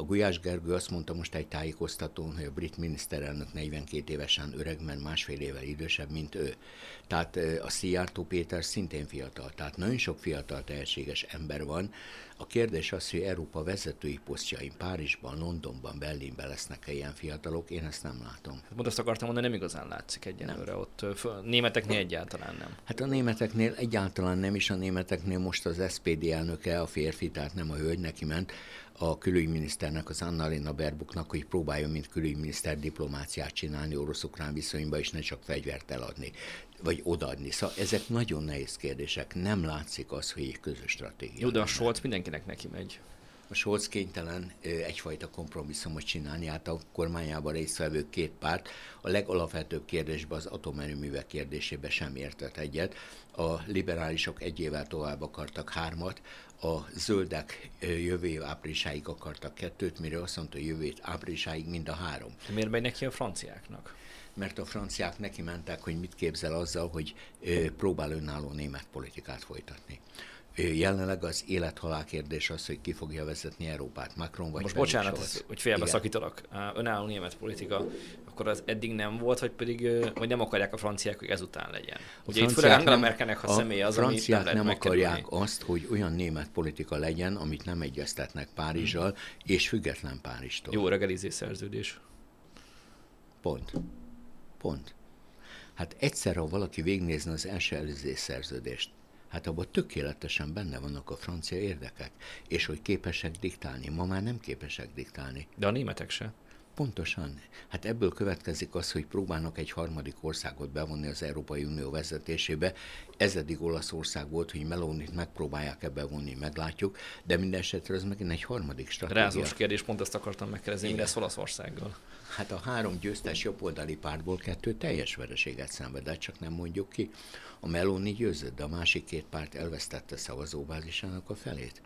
A Gulyás Gergő azt mondta most egy tájékoztatón, hogy a brit miniszterelnök 42 évesen öreg, mert másfél évvel idősebb, mint ő. Tehát a Szijjártó Péter szintén fiatal. Tehát nagyon sok fiatal tehetséges ember van. A kérdés az, hogy Európa vezetői posztjain Párizsban, Londonban, Berlinben lesznek-e ilyen fiatalok, én ezt nem látom. Hát azt akartam mondani, nem igazán látszik egyenlőre ott. Németeknél egyáltalán nem. Hát a németeknél egyáltalán nem, is a németeknél most az SPD elnöke, a férfi, tehát nem a hölgy, neki ment, a külügyminiszternek, az Annalena Berbuknak, hogy próbáljon, mint külügyminiszter diplomáciát csinálni orosz-ukrán viszonyban, és ne csak fegyvert eladni, vagy odaadni. Szóval ezek nagyon nehéz kérdések. Nem látszik az, hogy egy közös stratégia. Jó, de a Scholz mindenkinek neki megy. A Scholz kénytelen egyfajta kompromisszumot csinálni, hát a kormányában résztvevő két párt a legalapvetőbb kérdésben az atomerőművek kérdésébe sem értett egyet. A liberálisok egy évvel tovább akartak hármat, a zöldek jövő év áprilisáig akartak kettőt, mire azt mondta, hogy jövő áprilisáig mind a három. Miért megy neki a franciáknak? mert a franciák neki mentek, hogy mit képzel azzal, hogy próbál önálló német politikát folytatni. Jelenleg az élethalál kérdés az, hogy ki fogja vezetni Európát, Macron vagy Most bocsánat, ez, hogy félbeszakítalak. Önálló német politika, akkor az eddig nem volt, vagy pedig vagy nem akarják a franciák, hogy ezután legyen. Ugye itt főleg Angela Merkelnek a, a személy az, ami nem, nem akarják azt, hogy olyan német politika legyen, amit nem egyeztetnek Párizsal, hmm. és független Párizstól. Jó regelizé szerződés. Pont. Pont. Hát egyszer, ha valaki végnézne az első előzés szerződést, hát abban tökéletesen benne vannak a francia érdekek, és hogy képesek diktálni. Ma már nem képesek diktálni. De a németek se. Pontosan. Hát ebből következik az, hogy próbálnak egy harmadik országot bevonni az Európai Unió vezetésébe. Ez eddig Olaszország volt, hogy Melonit megpróbálják ebbe vonni, meglátjuk, de minden esetre az megint egy harmadik stratégia. Rázós kérdés, pont ezt akartam megkérdezni, mi lesz Olaszországgal? Hát a három győztes jobboldali pártból kettő teljes vereséget szenvedett, csak nem mondjuk ki. A Meloni győzött, de a másik két párt elvesztette szavazóbázisának a felét.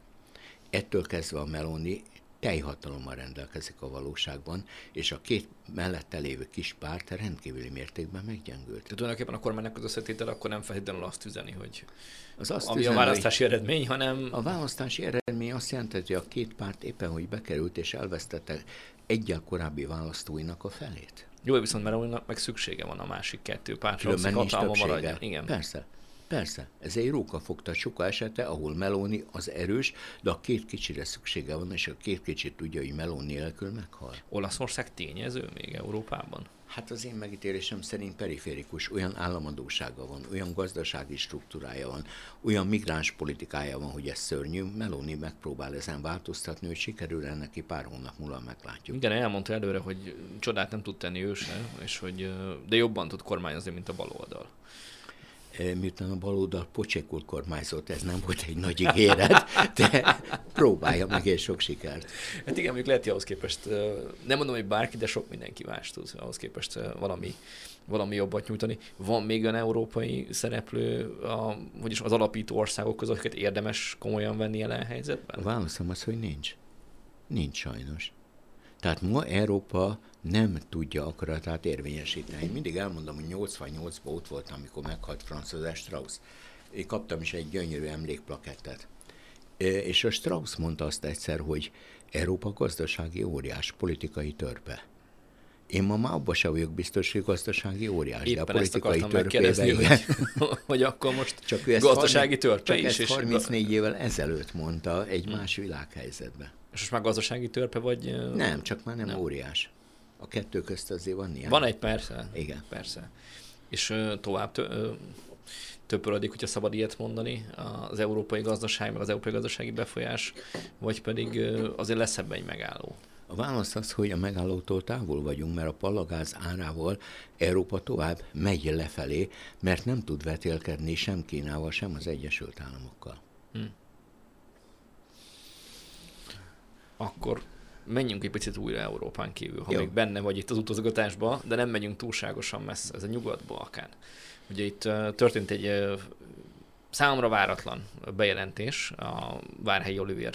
Ettől kezdve a Meloni teljhatalommal rendelkezik a valóságban, és a két mellette lévő kis párt rendkívüli mértékben meggyengült. Tehát tulajdonképpen a kormánynak az összetétel akkor nem feltétlenül azt üzeni, hogy az azt ami üzeni, a választási eredmény, hanem... A választási eredmény azt jelenti, hogy a két párt éppen, hogy bekerült és elvesztette egyel korábbi választóinak a felét. Jó, viszont mert meg szüksége van a másik kettő pártra, hogy hatalma maradjon. Igen. Persze. Persze, ez egy rókafogta soka esete, ahol Meloni az erős, de a két kicsire szüksége van, és a két kicsit tudja, hogy Meloni nélkül meghal. Olaszország tényező még Európában? Hát az én megítélésem szerint periférikus, olyan államadósága van, olyan gazdasági struktúrája van, olyan migráns politikája van, hogy ez szörnyű. Meloni megpróbál ezen változtatni, hogy sikerül ennek neki pár hónap múlva meglátjuk. Igen, elmondta előre, hogy csodát nem tud tenni ő se, és hogy, de jobban tud kormányozni, mint a baloldal. Eh, miután a baloldal pocsékul kormányzott, ez nem volt egy nagy ígéret, de próbálja meg, és sok sikert. Hát igen, mondjuk lehet, hogy ahhoz képest, eh, nem mondom, hogy bárki, de sok mindenki más tud ahhoz képest eh, valami, valami jobbat nyújtani. Van még olyan európai szereplő, a, vagyis az alapító országok között, akiket érdemes komolyan venni jelen helyzetben? Válaszom az, hogy nincs. Nincs sajnos. Tehát ma Európa nem tudja akaratát érvényesíteni. Én mindig elmondom, hogy 88-ban ott voltam, amikor meghalt Franz Strauss. Én kaptam is egy gyönyörű emlékplakettet. És a Strauss mondta azt egyszer, hogy Európa gazdasági óriás, politikai törpe. Én ma már abban sem vagyok biztos, hogy gazdasági óriás, Éppen de a politikai törpébe, hogy, hogy akkor most csak gazdasági törpe csak is. Ezt 34 évvel ezelőtt mondta egy hmm. más világhelyzetben. És most már gazdasági törpe vagy? Nem, csak már nem, nem. óriás. A kettő közt azért van ilyen. Van egy, persze. Igen. Persze. És uh, tovább tö, uh, töpörödik, hogyha szabad ilyet mondani, az európai gazdaság, meg az európai gazdasági befolyás, vagy pedig uh, azért lesz ebben egy megálló. A válasz az, hogy a megállótól távol vagyunk, mert a palagáz árával Európa tovább megy lefelé, mert nem tud vetélkedni sem Kínával, sem az Egyesült Államokkal. Hm. Akkor menjünk egy picit újra Európán kívül, ha Jó. még benne vagy itt az utazgatásban, de nem megyünk túlságosan messze, ez a Nyugat-Balkán. Ugye itt történt egy számomra váratlan bejelentés, a Várhelyi Olivier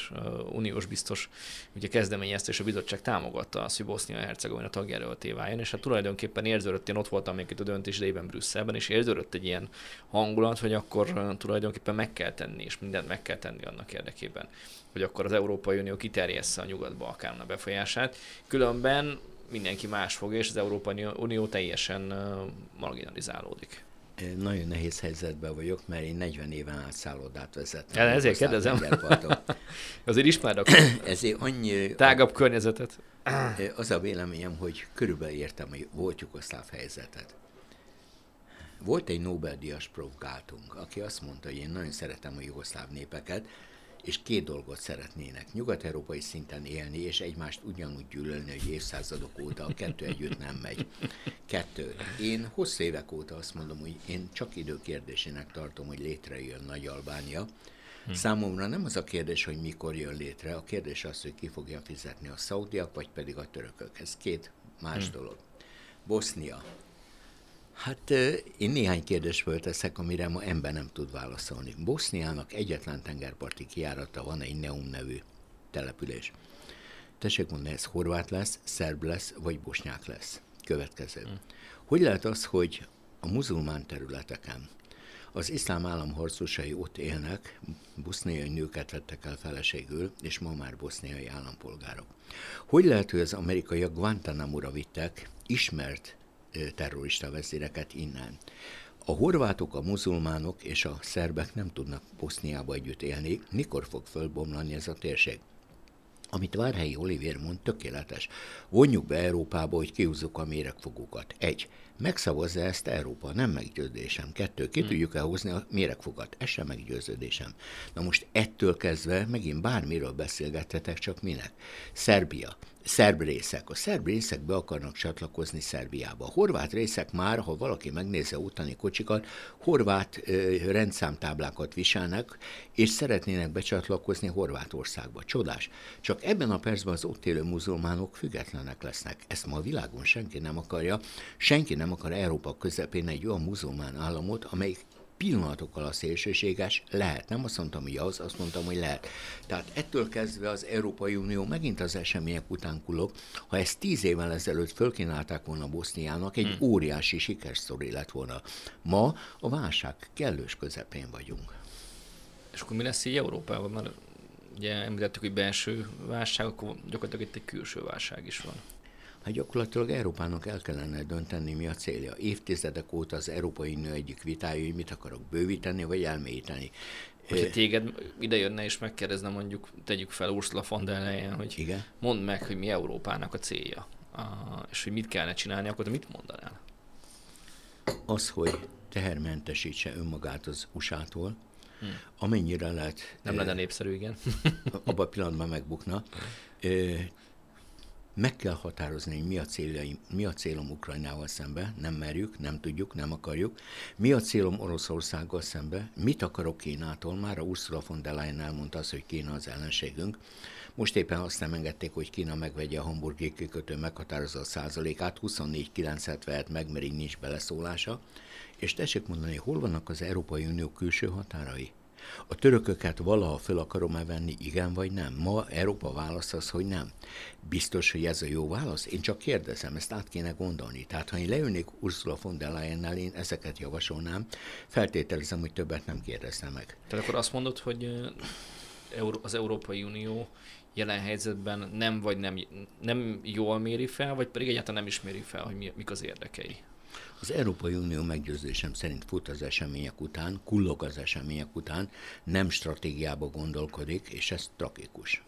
uniós biztos ugye kezdeményezte, és a bizottság támogatta azt, hogy Bosznia-Hercegovina tagjelölté váljon, és hát tulajdonképpen érződött, én ott voltam még itt a döntés idejében Brüsszelben, és érződött egy ilyen hangulat, hogy akkor tulajdonképpen meg kell tenni, és mindent meg kell tenni annak érdekében, hogy akkor az Európai Unió kiterjessze a Nyugat-Balkán a befolyását. Különben mindenki más fog, és az Európai Unió teljesen marginalizálódik nagyon nehéz helyzetben vagyok, mert én 40 éven át szállodát vezettem. Ja, ezért kérdezem. Azért ismerek. ezért annyi... Tágabb környezetet. Az a véleményem, hogy körülbelül értem hogy volt jugoszláv helyzetet. Volt egy Nobel-díjas provokáltunk, aki azt mondta, hogy én nagyon szeretem a jugoszláv népeket, és két dolgot szeretnének. Nyugat-európai szinten élni, és egymást ugyanúgy gyűlölni, hogy évszázadok óta a kettő együtt nem megy. Kettő. Én hosszú évek óta azt mondom, hogy én csak idő kérdésének tartom, hogy létrejön Nagy Albánia. Hm. Számomra nem az a kérdés, hogy mikor jön létre, a kérdés az, hogy ki fogja fizetni a szaudiak, vagy pedig a törökök. Ez két más hm. dolog. Bosznia. Hát én néhány kérdést fölteszek, amire ma ember nem tud válaszolni. Boszniának egyetlen tengerparti kiárata van egy Neum nevű település. Tessék mondani, ez horvát lesz, szerb lesz, vagy bosnyák lesz. Következő. Hmm. Hogy lehet az, hogy a muzulmán területeken az iszlám állam harcosai ott élnek, boszniai nőket vettek el feleségül, és ma már boszniai állampolgárok. Hogy lehet, hogy az amerikaiak Guantanamo-ra vittek ismert terrorista vezéreket innen? A horvátok, a muzulmánok és a szerbek nem tudnak Boszniába együtt élni. Mikor fog fölbomlani ez a térség? Amit Várhelyi Olivér mond, tökéletes. Vonjuk be Európába, hogy kihúzzuk a méregfogókat. Egy. Megszavazza ezt Európa, nem meggyőződésem. Kettő, ki hmm. tudjuk elhozni a méregfogat, ez sem meggyőződésem. Na most ettől kezdve megint bármiről beszélgethetek, csak minek? Szerbia szerb részek. A szerb részek be akarnak csatlakozni Szerbiába. A horvát részek már, ha valaki megnézi a utani kocsikat, horvát rendszámtáblákat viselnek, és szeretnének becsatlakozni Horvátországba. Csodás. Csak ebben a percben az ott élő muzulmánok függetlenek lesznek. Ezt ma a világon senki nem akarja. Senki nem akar Európa közepén egy olyan muzulmán államot, amelyik pillanatokkal a szélsőséges lehet. Nem azt mondtam, hogy az, azt mondtam, hogy lehet. Tehát ettől kezdve az Európai Unió megint az események után kulok. Ha ezt tíz évvel ezelőtt fölkínálták volna Boszniának, egy hmm. óriási sikersztori lett volna. Ma a válság kellős közepén vagyunk. És akkor mi lesz így Európában? Mert ugye említettük, hogy belső válság, akkor gyakorlatilag itt egy külső válság is van. Hát gyakorlatilag Európának el kellene dönteni, mi a célja. Évtizedek óta az Európai Unió egyik vitája, hogy mit akarok bővíteni, vagy elmélyíteni. Hogyha téged ide jönne és megkérdezne mondjuk, tegyük fel Ursula von der Leyen, hogy Igen? mondd meg, hogy mi Európának a célja, és hogy mit kellene csinálni, akkor te mit mondanál? Az, hogy tehermentesítse önmagát az USA-tól, hmm. amennyire lehet... Nem lenne népszerű, igen. abban a pillanatban megbukna meg kell határozni, hogy mi a, céljaim, mi a célom Ukrajnával szembe, nem merjük, nem tudjuk, nem akarjuk. Mi a célom Oroszországgal szembe, mit akarok Kínától, már a Ursula von der Leyen elmondta azt, hogy Kína az ellenségünk. Most éppen azt nem engedték, hogy Kína megvegye a hamburgi kikötő meghatározott százalékát, 24-9-et vehet meg, mert így nincs beleszólása. És tessék mondani, hol vannak az Európai Unió külső határai? A törököket valaha föl akarom-e venni, igen vagy nem? Ma Európa válasz az, hogy nem. Biztos, hogy ez a jó válasz? Én csak kérdezem, ezt át kéne gondolni. Tehát, ha én leülnék Ursula von der Leyen-nel, én ezeket javasolnám, feltételezem, hogy többet nem kérdezne meg. Tehát akkor azt mondod, hogy az Európai Unió jelen helyzetben nem vagy nem, nem jól méri fel, vagy pedig egyáltalán nem is méri fel, hogy mi, mik az érdekei? Az Európai Unió meggyőzésem szerint fut az események után, kullog az események után, nem stratégiába gondolkodik, és ez tragikus.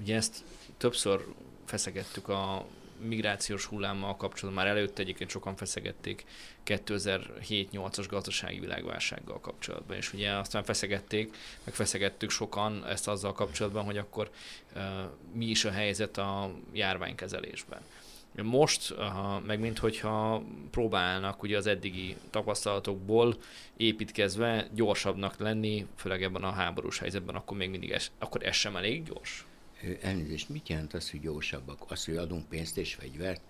Ugye ezt többször feszegettük a migrációs hullámmal kapcsolatban, már előtte egyébként sokan feszegették 2007-8-as gazdasági világválsággal kapcsolatban, és ugye aztán feszegették, meg feszegettük sokan ezt azzal kapcsolatban, hogy akkor uh, mi is a helyzet a járványkezelésben. Most, meg mint hogyha próbálnak ugye az eddigi tapasztalatokból építkezve gyorsabbnak lenni, főleg ebben a háborús helyzetben, akkor még mindig ez, akkor ez sem elég gyors? Elnézést, mit jelent az, hogy gyorsabbak? Az, hogy adunk pénzt és fegyvert?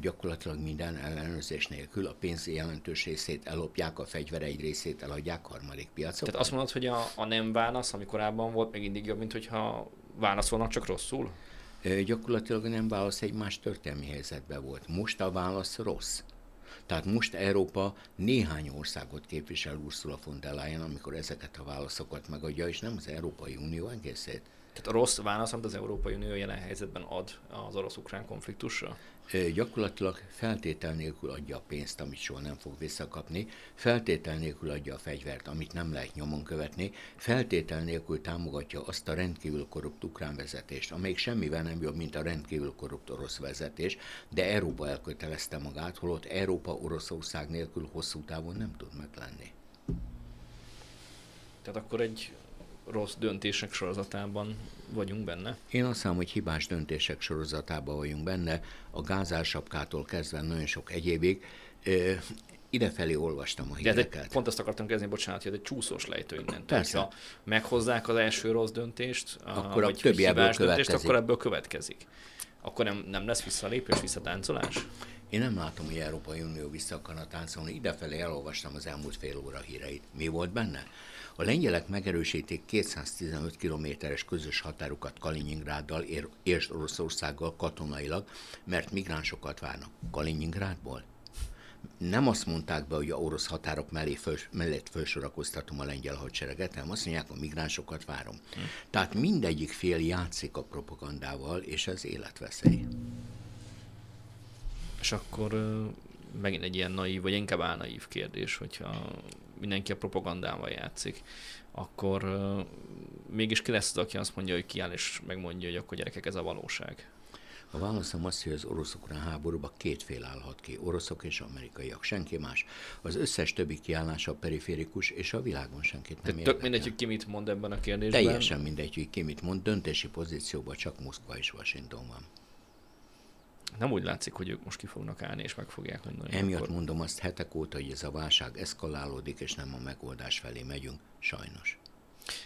gyakorlatilag minden ellenőrzés nélkül a pénz jelentős részét ellopják, a fegyver egy részét eladják harmadik piacokon. Tehát azt mondod, hogy a, a nem válasz, ami korábban volt, még mindig jobb, mint hogyha válaszolnak csak rosszul? Gyakorlatilag nem válasz egy más történelmi helyzetben volt. Most a válasz rossz. Tehát most Európa néhány országot képvisel Ursula von der Leyen, amikor ezeket a válaszokat megadja, és nem az Európai Unió egészét. Tehát a rossz válasz, amit az Európai Unió jelen helyzetben ad az orosz-ukrán konfliktusra? gyakorlatilag feltétel nélkül adja a pénzt, amit soha nem fog visszakapni, feltétel nélkül adja a fegyvert, amit nem lehet nyomon követni, feltétel nélkül támogatja azt a rendkívül korrupt ukrán vezetést, amelyik semmivel nem jobb, mint a rendkívül korrupt orosz vezetés, de Európa elkötelezte magát, holott Európa Oroszország nélkül hosszú távon nem tud meglenni. Tehát akkor egy rossz döntések sorozatában vagyunk benne? Én azt hiszem, hogy hibás döntések sorozatában vagyunk benne, a gázársapkától kezdve nagyon sok egyébig. Idefelé olvastam a híreket. De pont azt akartam kezdeni, bocsánat, hogy egy csúszós lejtő innen. Persze. Ha meghozzák az első rossz döntést, akkor a többi ebből döntést, akkor ebből következik. Akkor nem, nem lesz visszalépés, visszatáncolás? Én nem látom, hogy Európai Unió vissza akarna táncolni. Idefelé elolvastam az elmúlt fél óra híreit. Mi volt benne? A lengyelek megerősítik 215 kilométeres közös határukat Kaliningráddal és Oroszországgal katonailag, mert migránsokat várnak. Kaliningrádból? nem azt mondták be, hogy a orosz határok mellé föl, mellett felsorakoztatom a lengyel hadsereget, hanem azt mondják, a migránsokat várom. Hm. Tehát mindegyik fél játszik a propagandával, és ez életveszély. És akkor megint egy ilyen naív, vagy inkább álnaív kérdés, hogyha mindenki a propagandával játszik, akkor mégis ki lesz az, aki azt mondja, hogy kiáll és megmondja, hogy akkor gyerekek, ez a valóság? A válaszom az, hogy az orosz-ukrán háborúban két fél állhat ki, oroszok és amerikaiak, senki más. Az összes többi kiállása periférikus, és a világon senkit nem érdekel. Tök mindegy, hogy ki mit mond ebben a kérdésben? Teljesen mindegy, hogy ki mit mond, döntési pozícióban csak Moszkva és Washington van. Nem úgy látszik, hogy ők most ki fognak állni, és meg fogják mondani. Emiatt akkor... mondom azt hetek óta, hogy ez a válság eszkalálódik, és nem a megoldás felé megyünk, sajnos.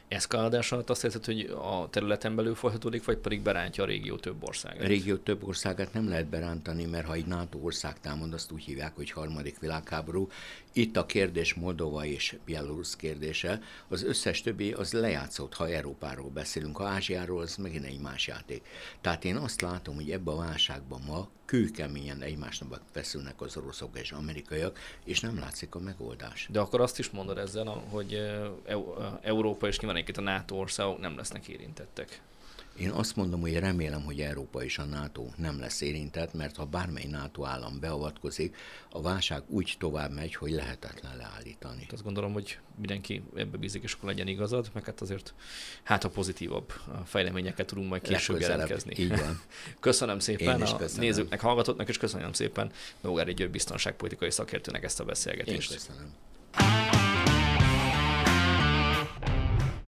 Eszkaládás alatt azt hiszed, hogy a területen belül folytatódik, vagy pedig berántja a régió több országát? A régió több országát nem lehet berántani, mert ha egy NATO ország támad, azt úgy hívják, hogy harmadik világháború. Itt a kérdés Moldova és Belarus kérdése. Az összes többi az lejátszott, ha Európáról beszélünk, ha Ázsiáról, az megint egy más játék. Tehát én azt látom, hogy ebben a válságban ma kőkeményen egymásnak feszülnek az oroszok és amerikaiak, és nem látszik a megoldás. De akkor azt is mondod ezzel, hogy Európa és nyilván a NATO országok nem lesznek érintettek. Én azt mondom, hogy remélem, hogy Európa és a NATO nem lesz érintett, mert ha bármely NATO állam beavatkozik, a válság úgy tovább megy, hogy lehetetlen leállítani. Azt gondolom, hogy mindenki ebbe bízik, és akkor legyen igazad, meg hát azért hát a pozitívabb fejleményeket tudunk majd később jelentkezni. Így van. köszönöm szépen a köszönöm. nézőknek, hallgatóknak, és köszönöm szépen Nógári György biztonságpolitikai szakértőnek ezt a beszélgetést. Én köszönöm.